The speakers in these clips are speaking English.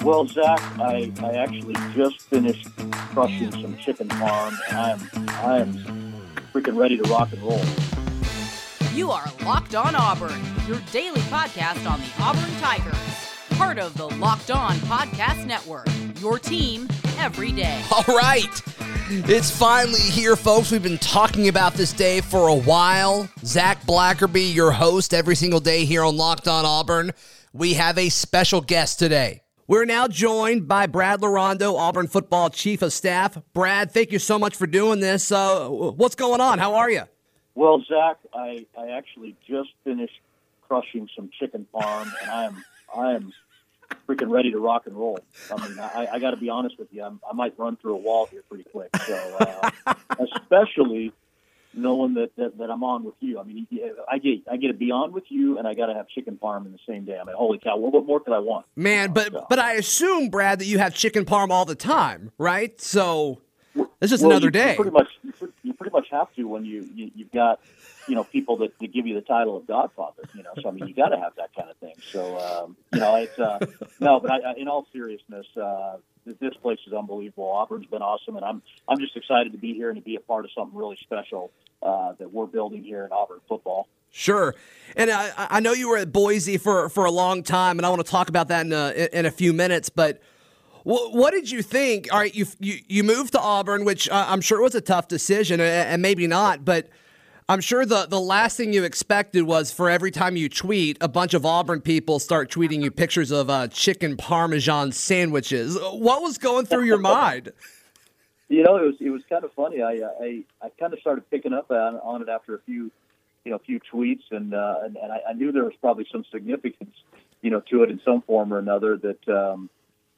Well, Zac, I, I actually just finished crushing some chicken parm, and I am I am freaking ready to rock and roll. You are Locked On Auburn, your daily podcast on the Auburn Tigers, part of the Locked On Podcast Network. Your team every day. All right. It's finally here, folks. We've been talking about this day for a while. Zac Blackerby, your host every single day here on Locked On Auburn. We have a special guest today. We're now joined by Brad Larrondo, Auburn football chief of staff. Brad, thank you so much for doing this. Uh, what's going on? How are you? Well, Zac, I, I actually just finished crushing some chicken parm, and I am I am freaking ready to rock and roll. I mean, I, I got to be honest with you, I'm, i might run through a wall here pretty quick. So, uh, especially knowing that, that, that I'm on with you. I mean, I get I get to be on with you, and I got to have chicken parm in the same day. I mean, holy cow! What, what more could I want? Man, but so. but I assume Brad that you have chicken parm all the time, right? So it's just well, another you, day. You pretty much you pretty much have to when you, you you've got you know people that, that give you the title of Godfather. You know, so I mean, you got to have that kind of thing. So um, you know, it's uh, no, but I, in all seriousness. Uh, this place is unbelievable. Auburn's been awesome, and I'm I'm just excited to be here and to be a part of something really special uh, that we're building here in Auburn football. Sure, and I, I know you were at Boise for for a long time, and I want to talk about that in a, in a few minutes. But what, did you think? All right, you you, you moved to Auburn, which uh, I'm sure was a tough decision, and maybe not, but. I'm sure the, the last thing you expected was for every time you tweet, a bunch of Auburn people start tweeting you pictures of uh, chicken parmesan sandwiches. What was going through your mind? You know, it was it was kind of funny. I I, I kind of started picking up on, on it after a few, you know, a few tweets, and uh, and, and I, I knew there was probably some significance, you know, to it in some form or another. That um,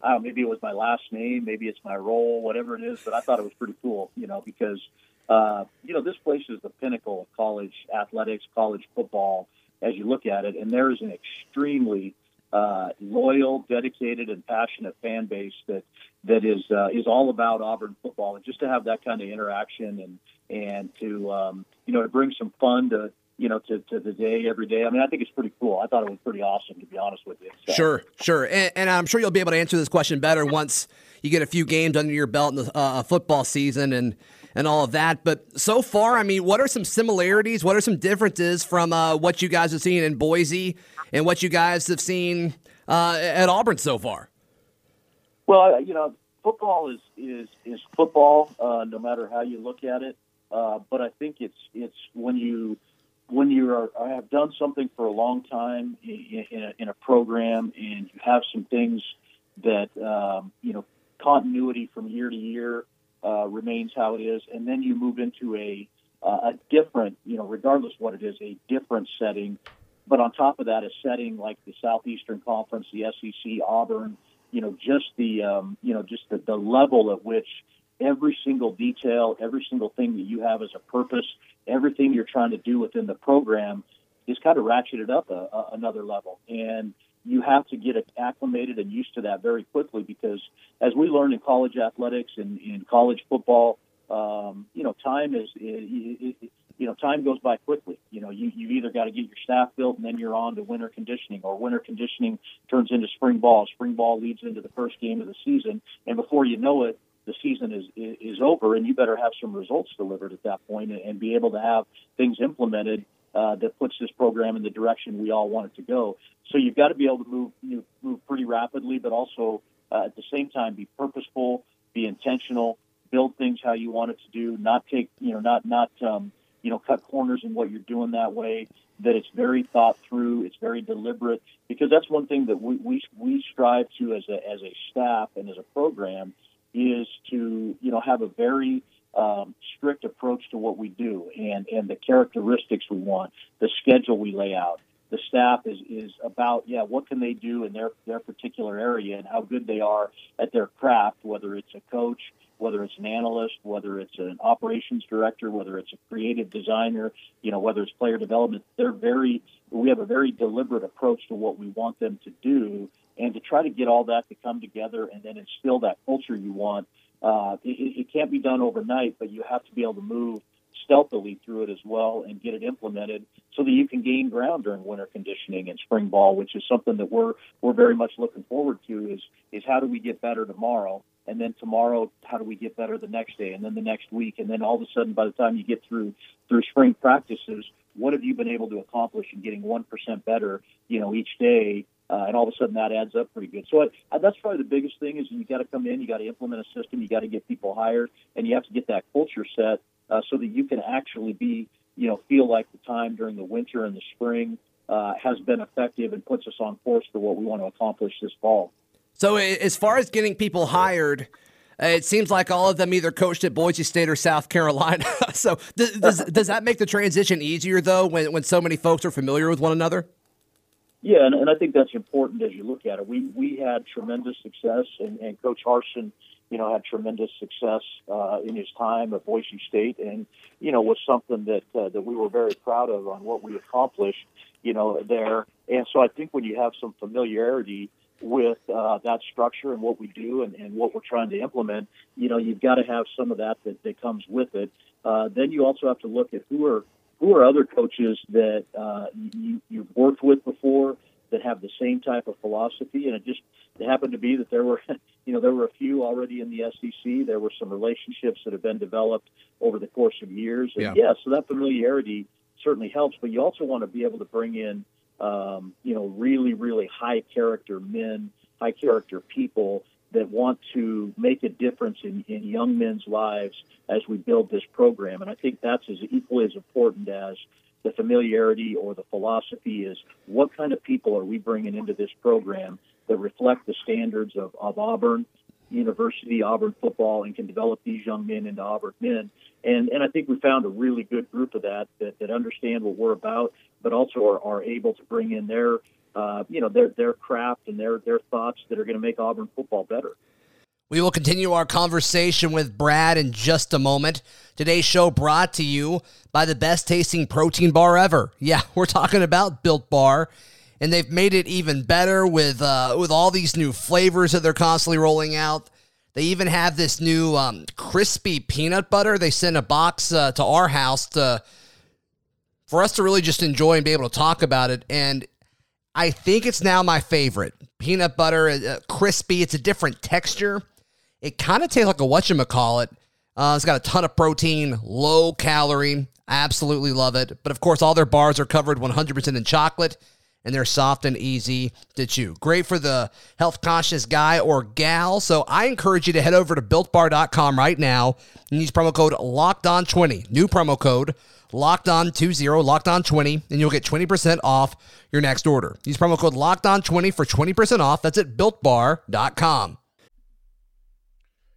I don't know, maybe it was my last name, maybe it's my role, whatever it is. But I thought it was pretty cool, you know, because uh, you know this place is the pinnacle of college athletics, college football, as you look at it, and there is an extremely uh, loyal, dedicated, and passionate fan base that that is uh, is all about Auburn football, and just to have that kind of interaction and and to um, you know to bring some fun to you know to, to the day every day. I mean, I think it's pretty cool. I thought it was pretty awesome to be honest with you. So. Sure, sure, and, and, I'm sure you'll be able to answer this question better once you get a few games under your belt in the uh, football season and and all of that. But so far, I mean, what are some similarities? What are some differences from uh, what you guys have seen in Boise and what you guys have seen uh, at Auburn so far? Well, you know, football is is is football, uh, no matter how you look at it. Uh, but I think it's it's when you when you are have done something for a long time in, in, a, in a program and you have some things that um, you know continuity from year to year uh, remains how it is, and then you move into a uh, a different, you know, regardless what it is, a different setting. But on top of that, a setting like the Southeastern Conference, the SEC, Auburn, you know, just the, um, you know, just the, the level at which every single detail, every single thing that you have as a purpose, everything you're trying to do within the program is kind of ratcheted up a, a, another level. And you have to get acclimated and used to that very quickly because as we learned in college athletics and in college football, um, you know, time is, you know, time goes by quickly. You know, you, you've either got to get your staff built and then you're on to winter conditioning or winter conditioning turns into spring ball. Spring ball leads into the first game of the season. And before you know it, the season is, is over and you better have some results delivered at that point and, and be able to have things implemented uh, that puts this program in the direction we all want it to go. So you've got to be able to move move, move pretty rapidly, but also uh, at the same time be purposeful, be intentional, build things how you want it to do, not take you know not not um, you know cut corners in what you're doing that way. That it's very thought through, it's very deliberate, because that's one thing that we we, we strive to as a as a staff and as a program is to you know have a very um, strict approach to what we do and, and the characteristics we want, the schedule we lay out. The staff is, is about, yeah, what can they do in their, their particular area and how good they are at their craft, whether it's a coach, whether it's an analyst, whether it's an operations director, whether it's a creative designer, you know, whether it's player development. They're very, we have a very deliberate approach to what we want them to do and to try to get all that to come together and then instill that culture you want uh, it, it can't be done overnight, but you have to be able to move stealthily through it as well and get it implemented so that you can gain ground during winter conditioning and spring ball, which is something that we're we're very much looking forward to. Is is how do we get better tomorrow, and then tomorrow how do we get better the next day, and then the next week, and then all of a sudden by the time you get through through spring practices, what have you been able to accomplish in getting one percent better, you know, each day uh, and all of a sudden that adds up pretty good. So I, that's probably the biggest thing is you got to come in, you got to implement a system, you got to get people hired, and you have to get that culture set uh, so that you can actually be, you know, feel like the time during the winter and the spring uh, has been effective and puts us on course for what we want to accomplish this fall. So as far as getting people hired. Uh, it seems like all of them either coached at Boise State or South Carolina. so does, does, does that make the transition easier though when, when so many folks are familiar with one another? Yeah, and, and I think that's important as you look at it. We we had tremendous success, and, and Coach Harsin, you know, had tremendous success uh, in his time at Boise State, and you know, was something that uh, that we were very proud of on what we accomplished, you know, there. And so I think when you have some familiarity with uh, that structure and what we do and, and what we're trying to implement, you know, you've got to have some of that that, that comes with it. Uh, then you also have to look at who are who are other coaches that uh, you, you've worked with before that have the same type of philosophy? And it just it happened to be that there were, you know, there were a few already in the SEC. There were some relationships that have been developed over the course of years. And yeah, yeah so that familiarity certainly helps. But you also want to be able to bring in, um, you know, really, really high character men, high character people that want to make a difference in, in young men's lives as we build this program. And I think that's as equally as important as the familiarity or the philosophy is what kind of people are we bringing into this program that reflect the standards of, of Auburn University, Auburn football, and can develop these young men into Auburn men. And, and I think we found a really good group of that, that, that understand what we're about, but also are, are able to bring in their uh, you know their their craft and their their thoughts that are going to make Auburn football better. We will continue our conversation with Brad in just a moment. Today's show brought to you by the best tasting protein bar ever. Yeah, we're talking about Built Bar, and they've made it even better with uh, with all these new flavors that they're constantly rolling out. They even have this new um, crispy peanut butter. They sent a box uh, to our house to for us to really just enjoy and be able to talk about it. And I think it's now my favorite. Peanut butter, uh, crispy. It's a different texture. It kind of tastes like a whatchamacallit. Uh, it's got a ton of protein, low calorie. Absolutely love it. But of course, all their bars are covered 100% in chocolate and they're soft and easy to chew. Great for the health conscious guy or gal. So I encourage you to head over to builtbar.com right now and use promo code locked on 20. New promo code locked on 20, locked on 20, and you'll get 20% off your next order. Use promo code locked on 20 for 20% off. That's at builtbar.com.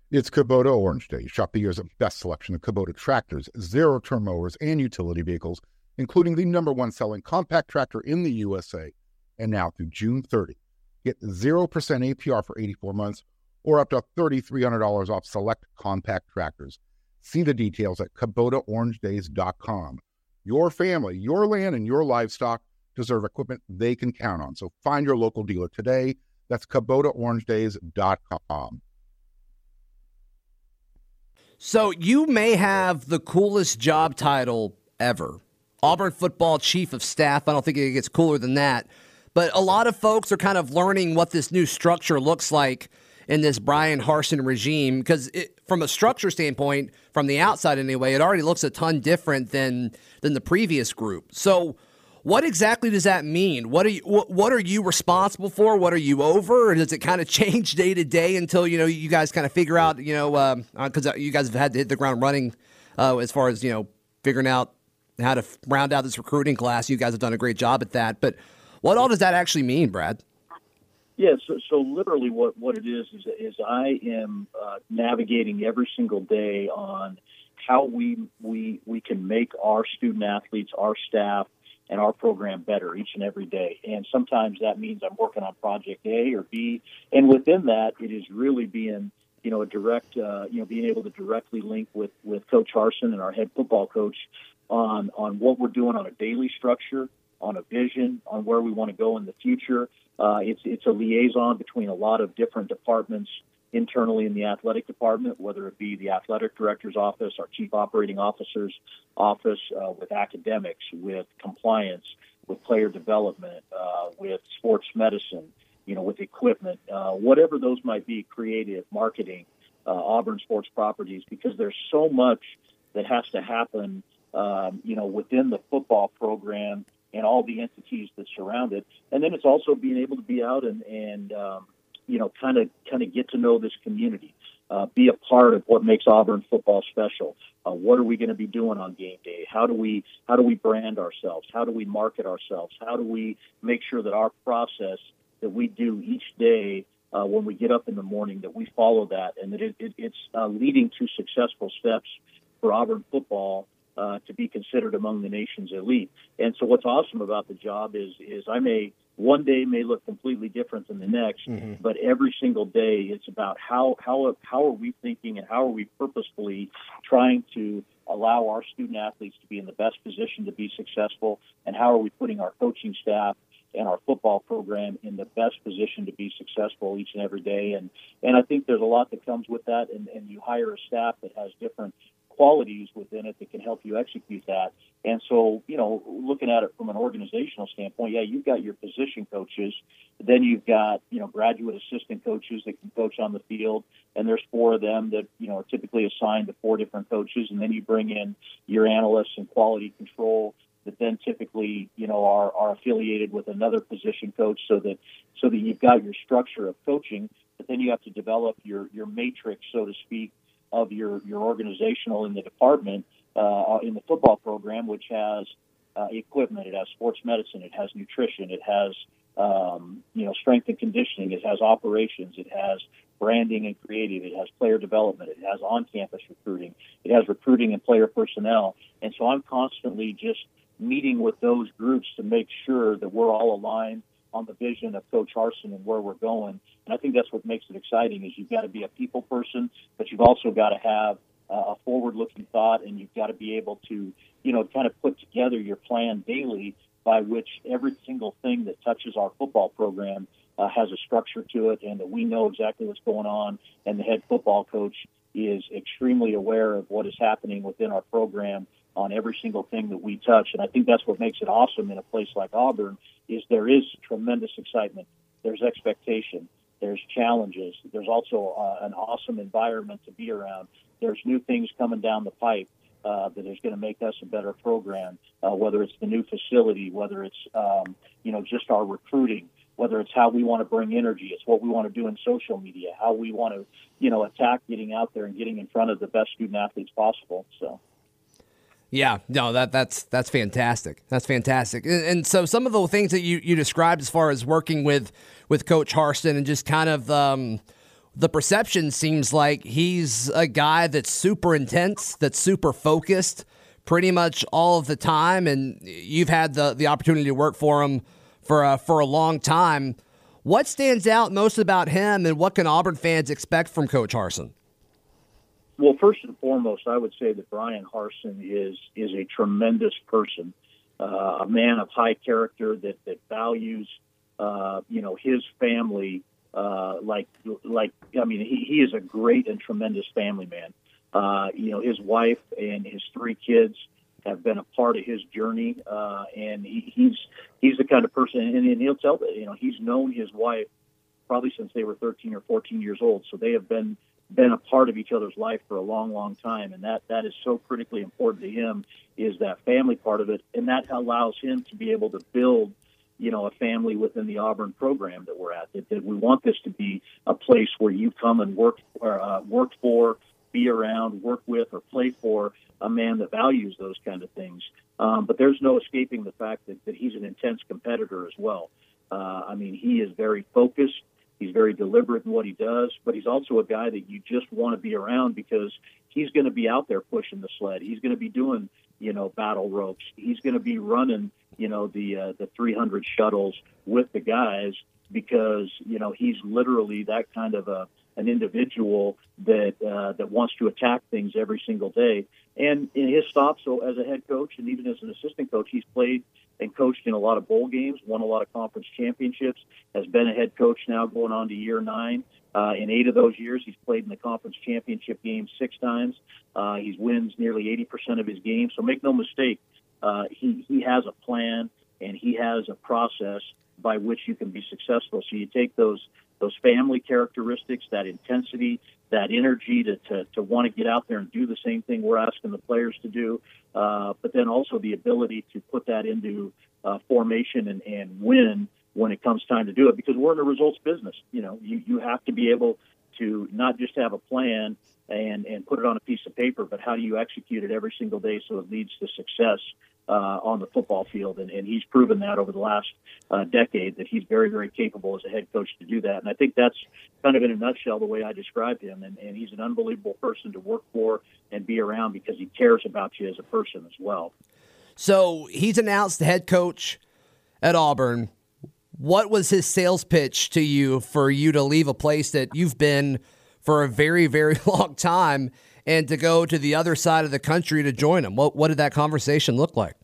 It's Kubota Orange Day. Shop the year's best selection of Kubota tractors, zero turn mowers, and utility vehicles, including the number one selling compact tractor in the USA. And now through June 30, get 0% APR for 84 months or up to $3,300 off select compact tractors. See the details at KubotaOrangeDays.com. Your family, your land, and your livestock deserve equipment they can count on. So find your local dealer today. That's KubotaOrangeDays.com. So you may have the coolest job title ever. Auburn football chief of staff. I don't think it gets cooler than that. But a lot of folks are kind of learning what this new structure looks like in this Bryan Harsin regime because from a structure standpoint, from the outside anyway, it already looks a ton different than than the previous group. So what exactly does that mean? What are you what are you responsible for? What are you over? Or does it kind of change day to day until you know you guys kind of figure out you know because um, uh, you guys have had to hit the ground running uh, as far as you know figuring out how to round out this recruiting class. You guys have done a great job at that. But what all does that actually mean, Brad? Yeah, so, so literally what, what it is, is is I am uh, navigating every single day on how we we we can make our student athletes, our staff, and our program better each and every day. And sometimes that means I'm working on project A or B, and within that, it is really being you know a direct uh, you know being able to directly link with with Coach Harsin and our head football coach on on what we're doing on a daily structure, on a vision, on where we want to go in the future. Uh, it's it's a liaison between a lot of different departments internally in the athletic department, whether it be the athletic director's office, our chief operating officer's office, uh, with academics, with compliance, with player development, uh, with sports medicine, you know, with equipment, uh, whatever those might be, creative, marketing, uh, Auburn Sports Properties, because there's so much that has to happen, um, you know, within the football program and all the entities that surround it. And then it's also being able to be out and, and um, you know, kind of kind of get to know this community, uh, be a part of what makes Auburn football special. Uh, what are we going to be doing on game day? How do we how do we brand ourselves? How do we market ourselves? How do we make sure that our process that we do each day uh, when we get up in the morning that we follow that and that it, it, it's uh, leading to successful steps for Auburn football uh, to be considered among the nation's elite. And so, what's awesome about the job is is I may one day may look completely different than the next, mm-hmm. but every single day it's about how how how are we thinking and how are we purposefully trying to allow our student athletes to be in the best position to be successful, and how are we putting our coaching staff and our football program in the best position to be successful each and every day. And and I think there's a lot that comes with that. And, and you hire a staff that has different qualities within it that can help you execute that. And so, you know, looking at it from an organizational standpoint, yeah, you've got your position coaches, then you've got, you know, graduate assistant coaches that can coach on the field, and there's four of them that, you know, are typically assigned to four different coaches, and then you bring in your analysts and quality control that then typically, you know, are, are affiliated with another position coach so that so that you've got your structure of coaching, but then you have to develop your your matrix, so to speak, of your, your organizational in the department uh, in the football program, which has uh, equipment, it has sports medicine, it has nutrition, it has um, you know strength and conditioning, it has operations, it has branding and creative, it has player development, it has on-campus recruiting, it has recruiting and player personnel, and so I'm constantly just meeting with those groups to make sure that we're all aligned on the vision of Coach Harsin and where we're going. And I think that's what makes it exciting is you've got to be a people person, but you've also got to have uh, a forward-looking thought, and you've got to be able to, you know, kind of put together your plan daily by which every single thing that touches our football program uh, has a structure to it, and that we know exactly what's going on, and the head football coach is extremely aware of what is happening within our program on every single thing that we touch. And I think that's what makes it awesome in a place like Auburn is there is tremendous excitement. There's expectation. There's challenges. There's also uh, an awesome environment to be around. There's new things coming down the pipe uh, that is going to make us a better program. Uh, whether it's the new facility, whether it's um, you know just our recruiting, whether it's how we want to bring energy, it's what we want to do in social media, how we want to you know attack getting out there and getting in front of the best student athletes possible. So. Yeah, no, that that's that's fantastic. That's fantastic. And, and, so some of the things that you, you described as far as working with with Coach Harsin and just kind of um, the perception seems like he's a guy that's super intense, that's super focused, pretty much all of the time. And you've had the the opportunity to work for him for a, for a long time. What stands out most about him, and what can Auburn fans expect from Coach Harsin? Well, first and foremost, I would say that Bryan Harsin is is a tremendous person, uh, a man of high character that that values, uh, you know, his family. Uh, like, like I mean, he, he is a great and tremendous family man. Uh, you know, his wife and his three kids have been a part of his journey, uh, and he, he's he's the kind of person, and, and he'll tell that you know he's known his wife probably since they were 13 or 14 years old, so they have been been a part of each other's life for a long, long time, and that that is so critically important to him is that family part of it, and that allows him to be able to build, you know, a family within the Auburn program that we're at. That, that we want this to be a place where you come and work, or, uh, work for, be around, work with, or play for a man that values those kind of things. Um, but there's no escaping the fact that, that he's an intense competitor as well. Uh, I mean, he is very focused. He's very deliberate in what he does, but he's also a guy that you just want to be around because he's going to be out there pushing the sled. He's going to be doing, you know, battle ropes. He's going to be running, you know, the uh, the 300 shuttles with the guys because you know he's literally that kind of a an individual that uh, that wants to attack things every single day. And in his stops, so as a head coach and even as an assistant coach, he's played and coached in a lot of bowl games, won a lot of conference championships, has been a head coach now going on to year nine. Uh, in eight of those years, he's played in the conference championship game six times. Uh, he wins nearly 80% of his games. So make no mistake, uh, he, he has a plan and he has a process by which you can be successful. So you take those those family characteristics, that intensity, that energy to, to, to want to get out there and do the same thing we're asking the players to do, uh, but then also the ability to put that into uh, formation and, and win when it comes time to do it because we're in a results business. You know, you, you have to be able to not just have a plan and, and put it on a piece of paper, but how do you execute it every single day so it leads to success uh, on the football field? And, and he's proven that over the last uh, decade that he's very, very capable as a head coach to do that. And I think that's kind of in a nutshell the way I describe him. And, and he's an unbelievable person to work for and be around because he cares about you as a person as well. So he's announced the head coach at Auburn. What was his sales pitch to you for you to leave a place that you've been for a very, very long time and to go to the other side of the country to join him? What, what did that conversation look like?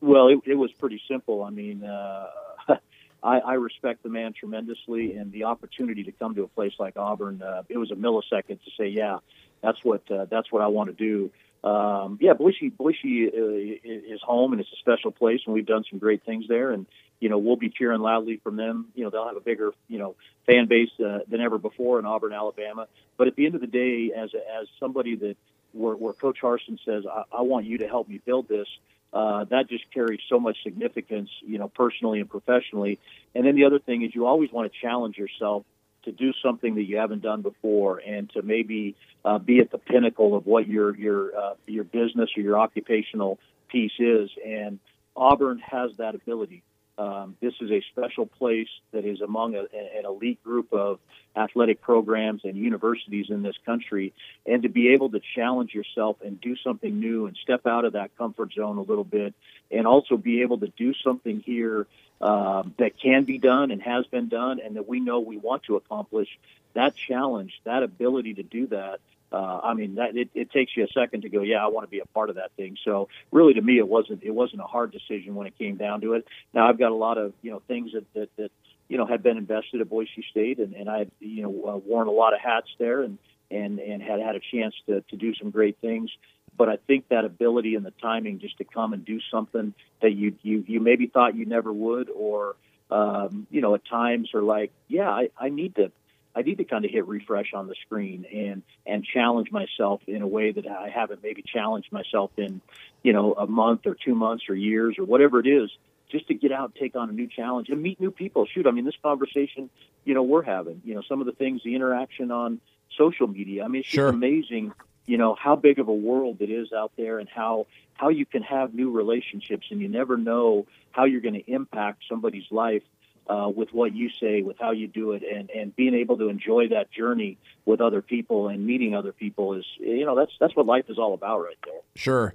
Well, it, it was pretty simple. I mean, uh, I, I respect the man tremendously, and the opportunity to come to a place like Auburn, uh, it was a millisecond to say, yeah, that's what uh, that's what I want to do um, yeah, Boise, Boise uh, is home and it's a special place, and we've done some great things there. And you know, we'll be cheering loudly from them. You know, they'll have a bigger you know fan base uh, than ever before in Auburn, Alabama. But at the end of the day, as as somebody that where, where Coach Harsin says, I, I want you to help me build this. Uh, that just carries so much significance, you know, personally and professionally. And then the other thing is, you always want to challenge yourself to do something that you haven't done before and to maybe uh, be at the pinnacle of what your your uh, your business or your occupational piece is. And Auburn has that ability. Um, this is a special place that is among a, an elite group of athletic programs and universities in this country. And to be able to challenge yourself and do something new and step out of that comfort zone a little bit, and also be able to do something here um, that can be done and has been done, and that we know we want to accomplish. That challenge, that ability to do that. Uh, I mean, that it, it takes you a second to go, yeah, I want to be a part of that thing. So, really, to me, it wasn't it wasn't a hard decision when it came down to it. Now, I've got a lot of you know things that that, that you know had been invested at Boise State, and, and I've you know uh, worn a lot of hats there, and and and had had a chance to to do some great things but I think that ability and the timing just to come and do something that you you you maybe thought you never would, or um, you know, at times are like, yeah, I, I need to I need to kind of hit refresh on the screen and and challenge myself in a way that I haven't maybe challenged myself in, you know, a month or two months or years or whatever it is, just to get out and take on a new challenge and meet new people. Shoot, I mean, this conversation, you know, we're having, you know, some of the things, the interaction on social media. I mean, it's sure. just amazing you know how big of a world it is out there and how how you can have new relationships and you never know how you're going to impact somebody's life uh, with what you say, with how you do it, and and being able to enjoy that journey with other people and meeting other people is you know that's that's what life is all about right there. Sure.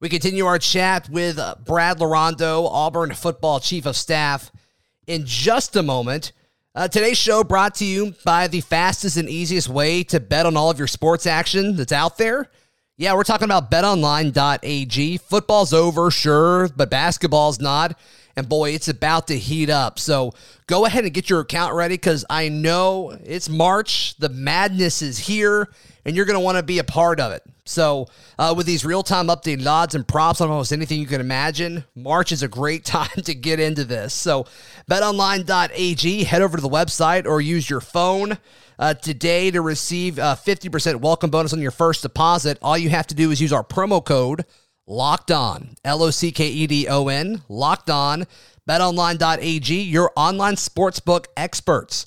We continue our chat with Brad Larrondo, Auburn football chief of staff, in just a moment. Uh, today's show brought to you by the fastest and easiest way to bet on all of your sports action that's out there. Yeah, we're talking about betonline.ag. Football's over, sure, but basketball's not. And boy, it's about to heat up. So go ahead and get your account ready because I know it's March. The madness is here, and you're going to want to be a part of it. So, uh, with these real time updated odds and props on almost anything you can imagine, March is a great time to get into this. So, betonline.ag, head over to the website or use your phone uh, today to receive a 50% welcome bonus on your first deposit. All you have to do is use our promo code locked on, L O C K E D O N, locked on, betonline.ag, your online sportsbook experts.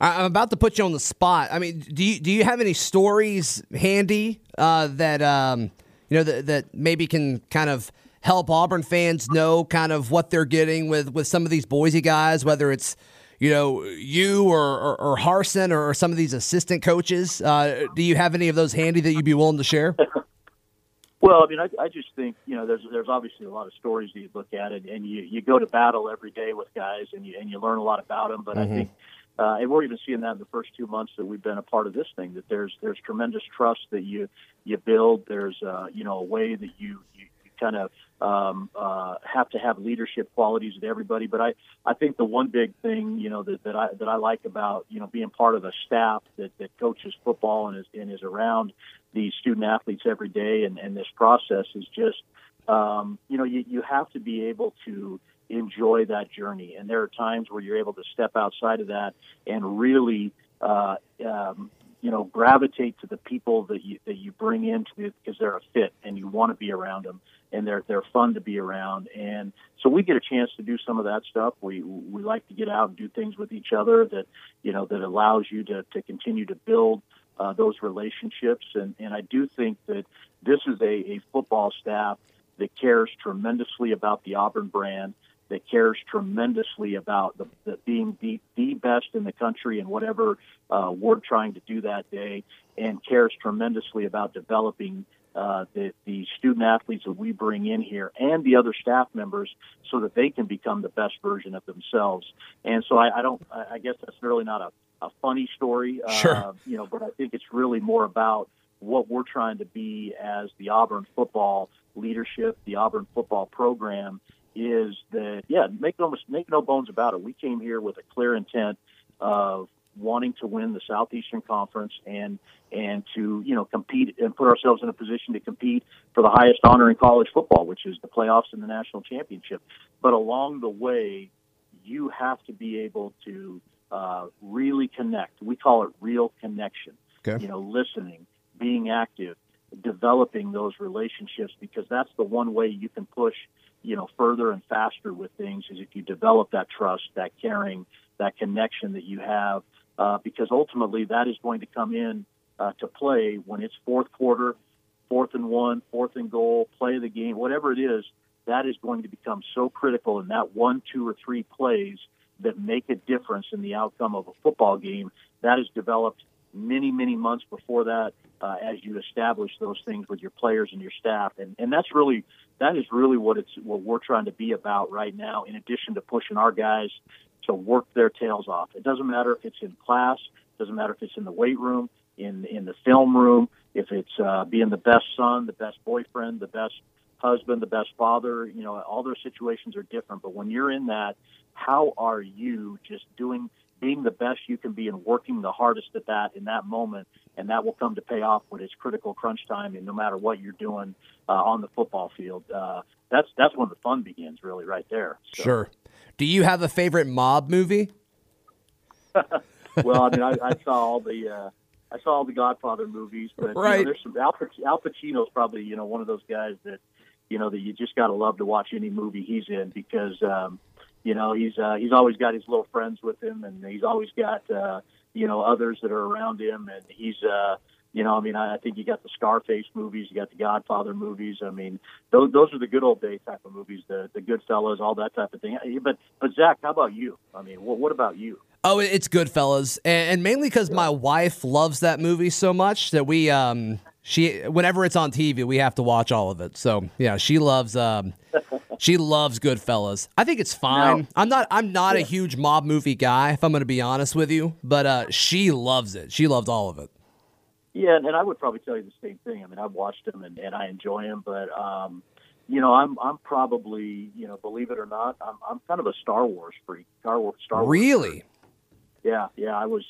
I'm about to put you on the spot. I mean, do you do you have any stories handy uh, that um, you know that, that maybe can kind of help Auburn fans know kind of what they're getting with with some of these Boise guys, whether it's you know you or or, or Harsin or, or, some of these assistant coaches. Uh, do you have any of those handy that you'd be willing to share? Well, I mean, I, I just think you know there's there's obviously a lot of stories that you look at, it, and you you go to battle every day with guys, and you and you learn a lot about them. But mm-hmm. I think uh, and we're even seeing that in the first two months that we've been a part of this thing. That there's there's tremendous trust that you you build. There's uh, you know a way that you you, you kind of um, uh, have to have leadership qualities with everybody. But I I think the one big thing you know that that I that I like about you know being part of a staff that that coaches football and is and is around these student athletes every day and and this process is just um, you know you you have to be able to enjoy that journey. And there are times where you're able to step outside of that and really, uh, um, you know, gravitate to the people that you that you bring into because they're a fit and you want to be around them and they're they're fun to be around. And so we get a chance to do some of that stuff. We we like to get out and do things with each other that you know that allows you to to continue to build. Uh, those relationships, and, and I do think that this is a, a football staff that cares tremendously about the Auburn brand that cares tremendously about the, the being the, the best in the country and whatever uh, we're trying to do that day, and cares tremendously about developing uh, the, the student athletes that we bring in here and the other staff members so that they can become the best version of themselves. And so I, I don't, I guess that's really not a, a funny story, uh, sure. you know, but I think it's really more about what we're trying to be as the Auburn football leadership, the Auburn football program, is that yeah, make no make no bones about it. We came here with a clear intent of wanting to win the Southeastern Conference and and to you know compete and put ourselves in a position to compete for the highest honor in college football, which is the playoffs and the national championship. But along the way, you have to be able to uh, really connect. We call it real connection. Okay. You know, listening, being active, developing those relationships because that's the one way you can push you know further and faster with things is if you develop that trust, that caring, that connection that you have, uh, because ultimately that is going to come in uh, to play when it's fourth quarter, fourth and one, fourth and goal, play the game, whatever it is. That is going to become so critical in that one, two, or three plays that make a difference in the outcome of a football game. That is developed many, many months before that uh, as you establish those things with your players and your staff. And, and that's really, that is really what it's, what we're trying to be about right now, in addition to pushing our guys to work their tails off. It doesn't matter if it's in class, doesn't matter if it's in the weight room, in, in the film room, if it's uh, being the best son, the best boyfriend, the best husband, the best father, you know, all those situations are different. But when you're in that, how are you just doing being the best you can be and working the hardest at that in that moment, and that will come to pay off when it's critical crunch time. And no matter what you're doing uh, on the football field, uh, that's that's when the fun begins, really, right there. So. Sure. Do you have a favorite mob movie? well, I mean, I, I saw all the. Uh, I saw all the Godfather movies, but right. you know, there's some Al, Al Pacino's probably you know one of those guys that you know that you just got to love to watch any movie he's in because um, you know he's uh, he's always got his little friends with him, and he's always got uh, you know others that are around him, and he's uh, you know I mean I, I think you got the Scarface movies, you got the Godfather movies. I mean those those are the good old days type of movies, the the Goodfellas, all that type of thing. But but Zac, how about you? I mean, what what about you? Oh, it's Goodfellas, and, and mainly because my wife loves that movie so much that we um she whenever it's on TV we have to watch all of it. So yeah, she loves um she loves Goodfellas. I think it's fine. No. I'm not. I'm not yeah. a huge mob movie guy, if I'm going to be honest with you. But uh, she loves it. She loves all of it. Yeah, and I would probably tell you the same thing. I mean, I've watched them and, and I enjoy them, but um, you know, I'm I'm probably you know, believe it or not, I'm I'm kind of a Star Wars freak. Star Wars. Star Wars. Really? Freak. Yeah, yeah. I was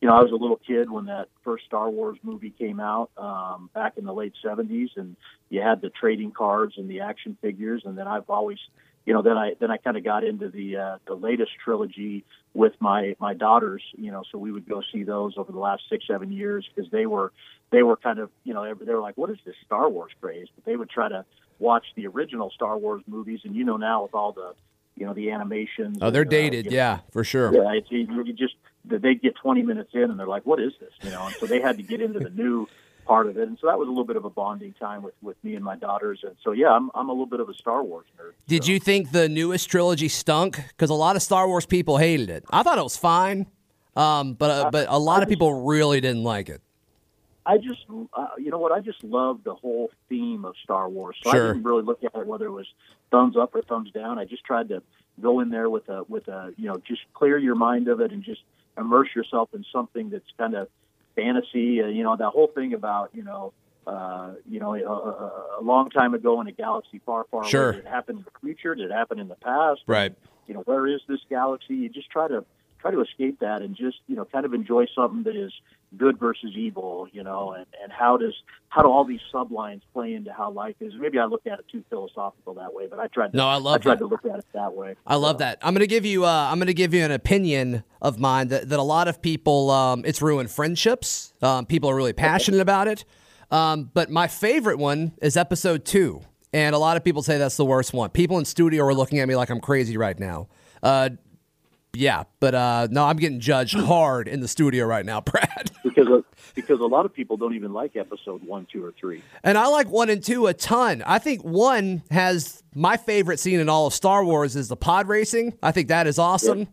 you know, I was a little kid when that first Star Wars movie came out um, back in the late '70s, and you had the trading cards and the action figures, and then I've always, you know, then I then I kind of got into the uh, the latest trilogy with my my daughters, you know, so we would go see those over the last six seven years because they were they were kind of you know they were like, what is this Star Wars craze? But they would try to watch the original Star Wars movies, and you know now with all the you know the animations. Oh, they're and, uh, dated, know, yeah, for sure. yeah, it's, you, you just they'd get 20 minutes in and they're like, "What is this?" You know, and so they had to get into the new part of it, and so that was a little bit of a bonding time with with me and my daughters, and so yeah, I'm I'm a little bit of a Star Wars nerd. Did so. you think the newest trilogy stunk? Because a lot of Star Wars people hated it. I thought it was fine, um, but uh, but a lot of people really didn't like it. I just, uh, you know what? I just love the whole theme of Star Wars. So Sure. I didn't really look at it whether it was thumbs up or thumbs down. I just tried to go in there with a, with a, you know, just clear your mind of it and just immerse yourself in something that's kind of fantasy. Uh, you know, that whole thing about, you know, uh, you know, a, a, long time ago in a galaxy far, far Sure. away. Did it happen in the future? Did it happen in the past? Right. you know where is this galaxy you just try to try to escape that and just you know kind of enjoy something that is good versus evil you know and and how does how do all these sublines play into how life is maybe i look at it too philosophical that way but i tried to No, I love tried that. to look at it that way I love So, that. I'm gonna give you. Uh, I'm gonna give you an opinion of mine that, that a lot of people. Um, it's ruined friendships. Um, people are really passionate about it. Um, but my favorite one is episode two, and a lot of people say that's the worst one. People in studio are looking at me like I'm crazy right now. Uh, yeah, but uh, no, I'm getting judged hard in the studio right now, Brad. because of, because a lot of people don't even like episode one two or three And I like one and two a ton. I think one has my favorite scene in all of Star Wars is the pod racing. I think that is awesome.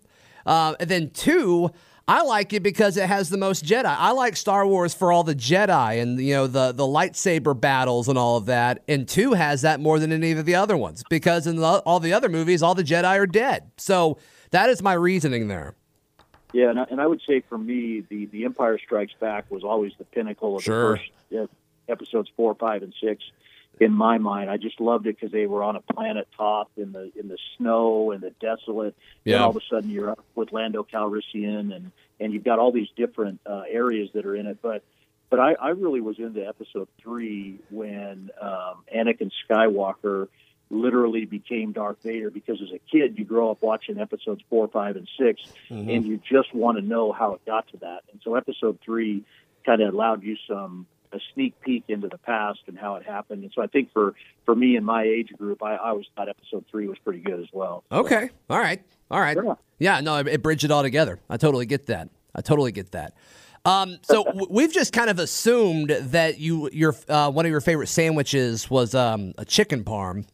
Uh, and then two, I like it because it has the most Jedi. I like Star Wars for all the Jedi and you know the the lightsaber battles and all of that. And two has that more than any of the other ones because in the, all the other movies, all the Jedi are dead. So that is my reasoning there. Yeah, and I, and I would say for me, the the Empire Strikes Back was always the pinnacle of Sure. the first uh, episodes four, five, and six. In my mind, I just loved it because they were on a planet top in the in the snow and the desolate. Yeah. And all of a sudden, you're up with Lando Calrissian, and and you've got all these different uh, areas that are in it. But but I, I really was into episode three when um, Anakin Skywalker literally became Darth Vader because as a kid you grow up watching episodes four, five, and 6 and you just want to know how it got to that. And so episode three kind of allowed you some a sneak peek into the past and how it happened. And so I think for for me and my age group, I, I always thought episode three was pretty good as well. Okay. All right. All right. Yeah. Yeah. No, it, it bridged it all together. I totally get that. I totally get that. Um, so we've just kind of assumed that you your uh, one of your favorite sandwiches was um, a chicken parm.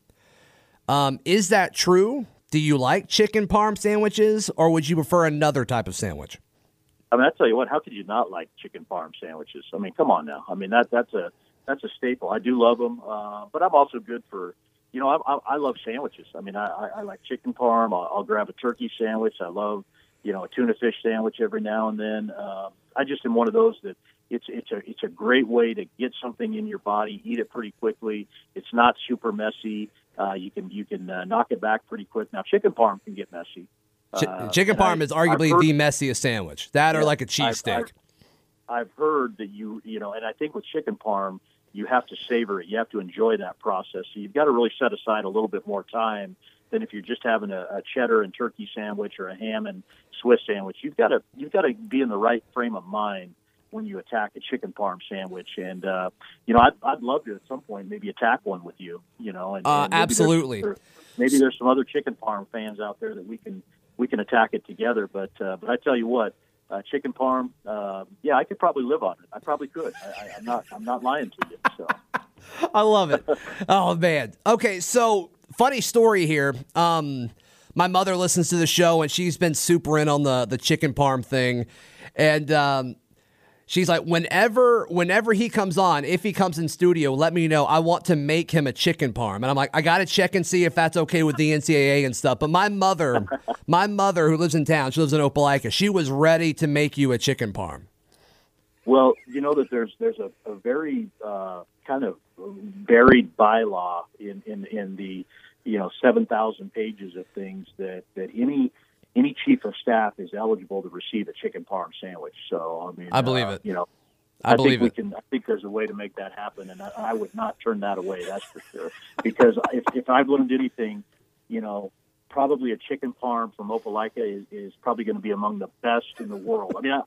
Um, is that true? Do you like chicken parm sandwiches, or would you prefer another type of sandwich? I mean, I tell you what, how could you not like chicken parm sandwiches? I mean, come on now. I mean, that that's a that's a staple. I do love them, uh, but I'm also good for, you know, I, I, I love sandwiches. I mean, I, I, I like chicken parm. I'll, I'll grab a turkey sandwich. I love, you know, a tuna fish sandwich every now and then. Um, I just am one of those that it's it's a it's a great way to get something in your body, eat it pretty quickly. It's not super messy. Uh, you can you can uh, knock it back pretty quick. Now, chicken parm can get messy. Uh, chicken and I- parm is arguably heard- the messiest sandwich. That or Yeah, like a cheesesteak. I've, I've heard that you, you know, and I think with chicken parm, you have to savor it. You have to enjoy that process. So you've got to really set aside a little bit more time than if you're just having a, a cheddar and turkey sandwich or a ham and Swiss sandwich. You've got to, you've got to be in the right frame of mind when you attack a chicken parm sandwich. And uh, you know, I'd, I'd love to at some point maybe attack one with you. You know, and, Uh, and there's- absolutely. there- maybe there's some other chicken parm fans out there that we can we can attack it together. But uh, but I tell you what, uh, chicken parm, uh, yeah, I could probably live on it. I probably could. I, I, I'm not I'm not lying to you. So I love it. Oh man. Okay, so funny story here. Um, my mother listens to the show and she's been super in on the the chicken parm thing, and um, she's like, whenever whenever he comes on, if he comes in studio, let me know. I want to make him a chicken parm, and I'm like, I got to check and see if that's okay with the NCAA and stuff. But my mother, my mother who lives in town, she lives in Opelika, she was ready to make you a chicken parm. well, you know that there's there's a, a very uh, kind of buried bylaw in in in the you know seven thousand pages of things that that any any chief of staff is eligible to receive a chicken parm sandwich. So I mean, I believe uh, it. You know, I believe think we it. can. I think there's a way to make that happen, and I, I would not turn that away. That's for sure. Because if, if I've learned anything, you know, probably a chicken parm from Opelika is, is probably going to be among the best in the world. I mean, I,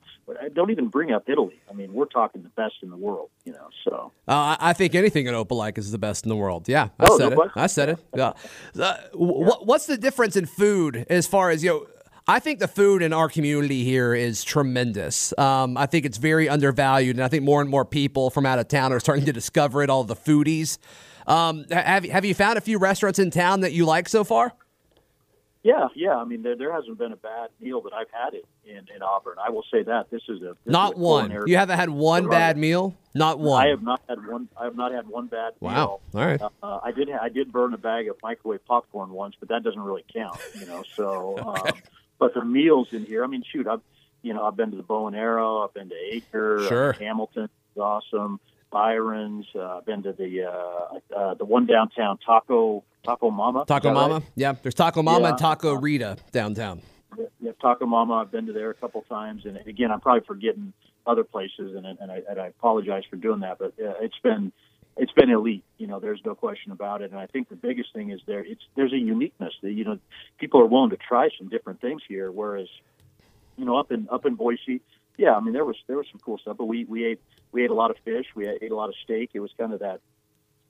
I don't even bring up Italy. I mean, we're talking the best in the world. You know, so Uh, I I think anything in Opelika is the best in the world. Yeah, I Oh, said no it. question. I said it. Yeah. Uh, wh- What's the difference in food as far as you know? I think the food in our community here is tremendous. Um, I think it's very undervalued, and I think more and more people from out of town are starting to discover it. All the foodies. Um, ha- have have you found a few restaurants in town that you like so far? yeah, yeah. I mean, there, there hasn't been a bad meal that I've had it in, in Auburn. I will say that this is a this Not is a one. You haven't had one bad meal. Not one. I have not had one. I have not had one bad Wow. meal. All right. Uh, I did. I did burn a bag of microwave popcorn once, but that doesn't really count, you know. So, um, but the meals in here. I mean, shoot, I've you know I've been to the Bow and Arrow. I've been to Acre. uh, Sure. Hamilton is awesome. Byron's. Uh, I've been to the uh, uh, the one downtown Taco Taco Mama. Taco that right? Mama. Yeah, there's Taco Mama Yeah. and Taco Rita downtown. Yeah, Taco Mama. I've been to there a couple times, and again, I'm probably forgetting other places, and and I, and I apologize for doing that. But uh, it's been it's been elite. You know, there's no question about it. And I think the biggest thing is there. It's there's a uniqueness that you know people are willing to try some different things here, whereas you know up in up in Boise, yeah, I mean there was there was some cool stuff, but we we ate we ate a lot of fish, we ate a lot of steak. It was kind of that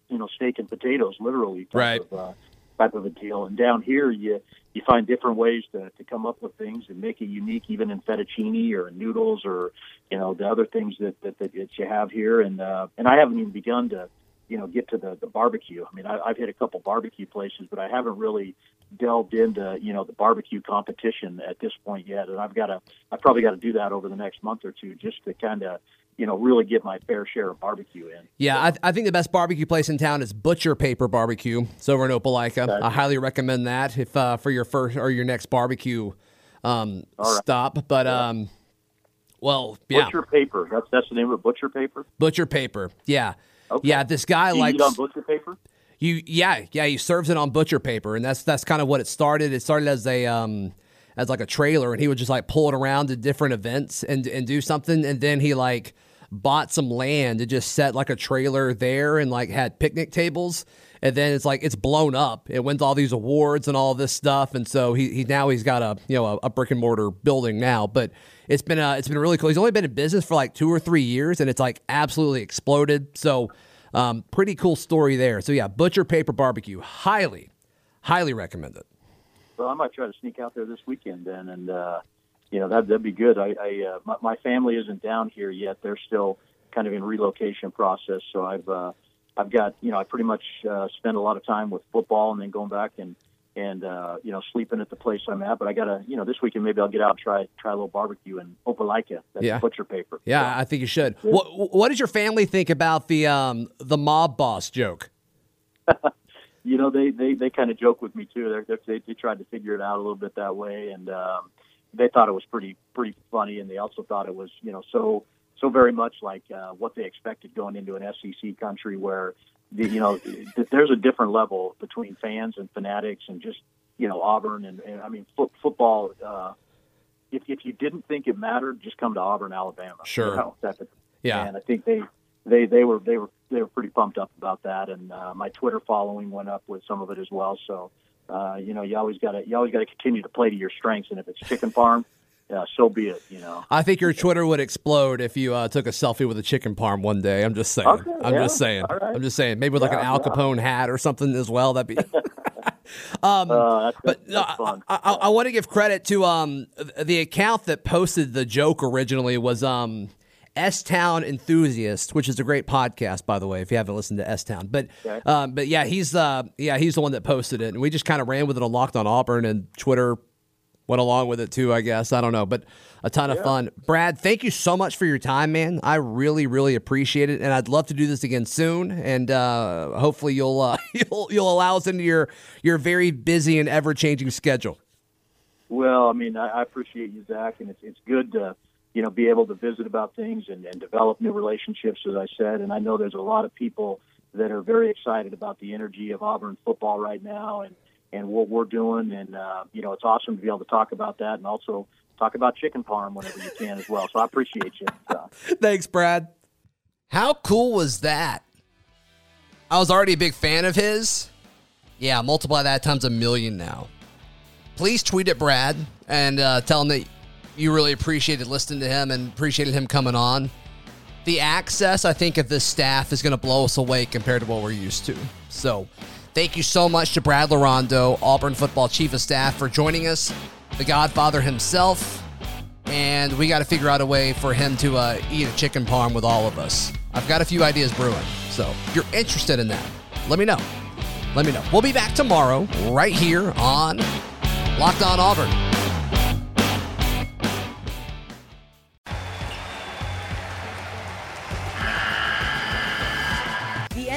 you know steak and potatoes, literally Right. of uh, type of a deal. And down here, you you find different ways to, to come up with things and make it unique, even in fettuccine or noodles or you know the other things that that, that you have here. And uh, and I haven't even begun to you know get to the the barbecue. I mean, I, I've hit a couple barbecue places, but I haven't really delved into you know the barbecue competition at this point yet. And I've got to I probably got to do that over the next month or two just to kind of you know really get my fair share of barbecue in. Yeah, I, I think the best barbecue place in town is Butcher Paper Barbecue. It's over in Opelika. I highly recommend that if uh, for your first or your next barbecue um, right. stop. But um, well, yeah, Butcher paper. That's that's the name of it. Butcher paper. Butcher Paper. Yeah, Okay. yeah. This guy you likes on butcher paper. you. Yeah, yeah. He serves it on Butcher Paper, and that's that's kind of what it started. It started as a um, as like a trailer, and he would just like pull it around to different events and and do something, and then he like bought some land and just set like a trailer there and like had picnic tables. And then it's like it's blown up. It wins all these awards and all this stuff and so he, he now he's got a you know a, a brick and mortar building now. But it's been uh it's been really cool. He's only been in business for like two or three years and it's like absolutely exploded. So um pretty cool story there. So yeah butcher paper barbecue. Highly highly recommend it Well, I might try to sneak out there this weekend then, and uh, you know that that'd be good. I, I uh, my, my family isn't down here yet; they're still kind of in relocation process. So I've uh, I've got you know I pretty much uh, spend a lot of time with football, and then going back and and uh, you know sleeping at the place I'm at. But I gotta you know this weekend maybe I'll get out and try try a little barbecue in Opelika. That's Yeah. butcher paper. yeah i think you should what what does your family think about the um the mob boss joke you know, they they, they kind of joke with me too. They're, they they tried to figure it out a little bit that way, and um, they thought it was pretty pretty funny, and they also thought it was you know so so very much like uh, what they expected going into an SEC country where the, you know th- there's a different level between fans and fanatics and just you know Auburn and, and I mean fo- football. Uh, if if you didn't think it mattered, just come to Auburn, Alabama. Sure. You know, Yeah. and I think they they they were they were they were pretty pumped up about that, and uh, my Twitter following went up with some of it as well. So, uh, you know, you always got to you always got to continue to play to your strengths, and if it's chicken farm, uh, so be it. You know. I think your Twitter would explode if you uh, took a selfie with a chicken parm one day. I'm just saying. Okay, I'm yeah, just saying. right. I'm just saying. Maybe with like an Yeah, Al yeah. Capone hat or something as well. That'd be. Uh, that's, But that's, fun. I, I, I want to give credit to um the account that posted the joke originally was um S Town Enthusiast, which is a great podcast by the way. If you haven't listened to S Town, but Okay. um but yeah he's uh yeah he's the one that posted it, and we just kind of ran with it on Locked on Auburn and Twitter went along with it too. I guess I don't know, but a ton of fun. Brad, thank you so much for your time, man. I really really appreciate it, and I'd love to do this again soon. And uh, hopefully you'll uh, you'll you'll allow us into your your very busy and ever changing schedule. Well, I mean, I, I appreciate you, Zac, and it's it's good to you know be able to visit about things and, and develop new relationships, as I said. And I know there's a lot of people that are very excited about the energy of Auburn football right now, and and what we're doing. And uh, you know, it's awesome to be able to talk about that, and also talk about chicken parm whenever you can as well. So I appreciate you. Uh, Thanks, Brad. How cool was that? I was already a big fan of his. Yeah, multiply that times a million now. Please tweet at Brad and uh, tell him that you really appreciated listening to him and appreciated him coming on. The access, I think, of this staff is going to blow us away compared to what we're used to. So, thank you so much to Brad Larrondo, Auburn football chief of staff, for joining us, the Godfather himself. And we got to figure out a way for him to uh, eat a chicken parm with all of us. I've got a few ideas brewing. So, if you're interested in that, let me know. Let me know. We'll be back tomorrow, right here on Locked On Auburn.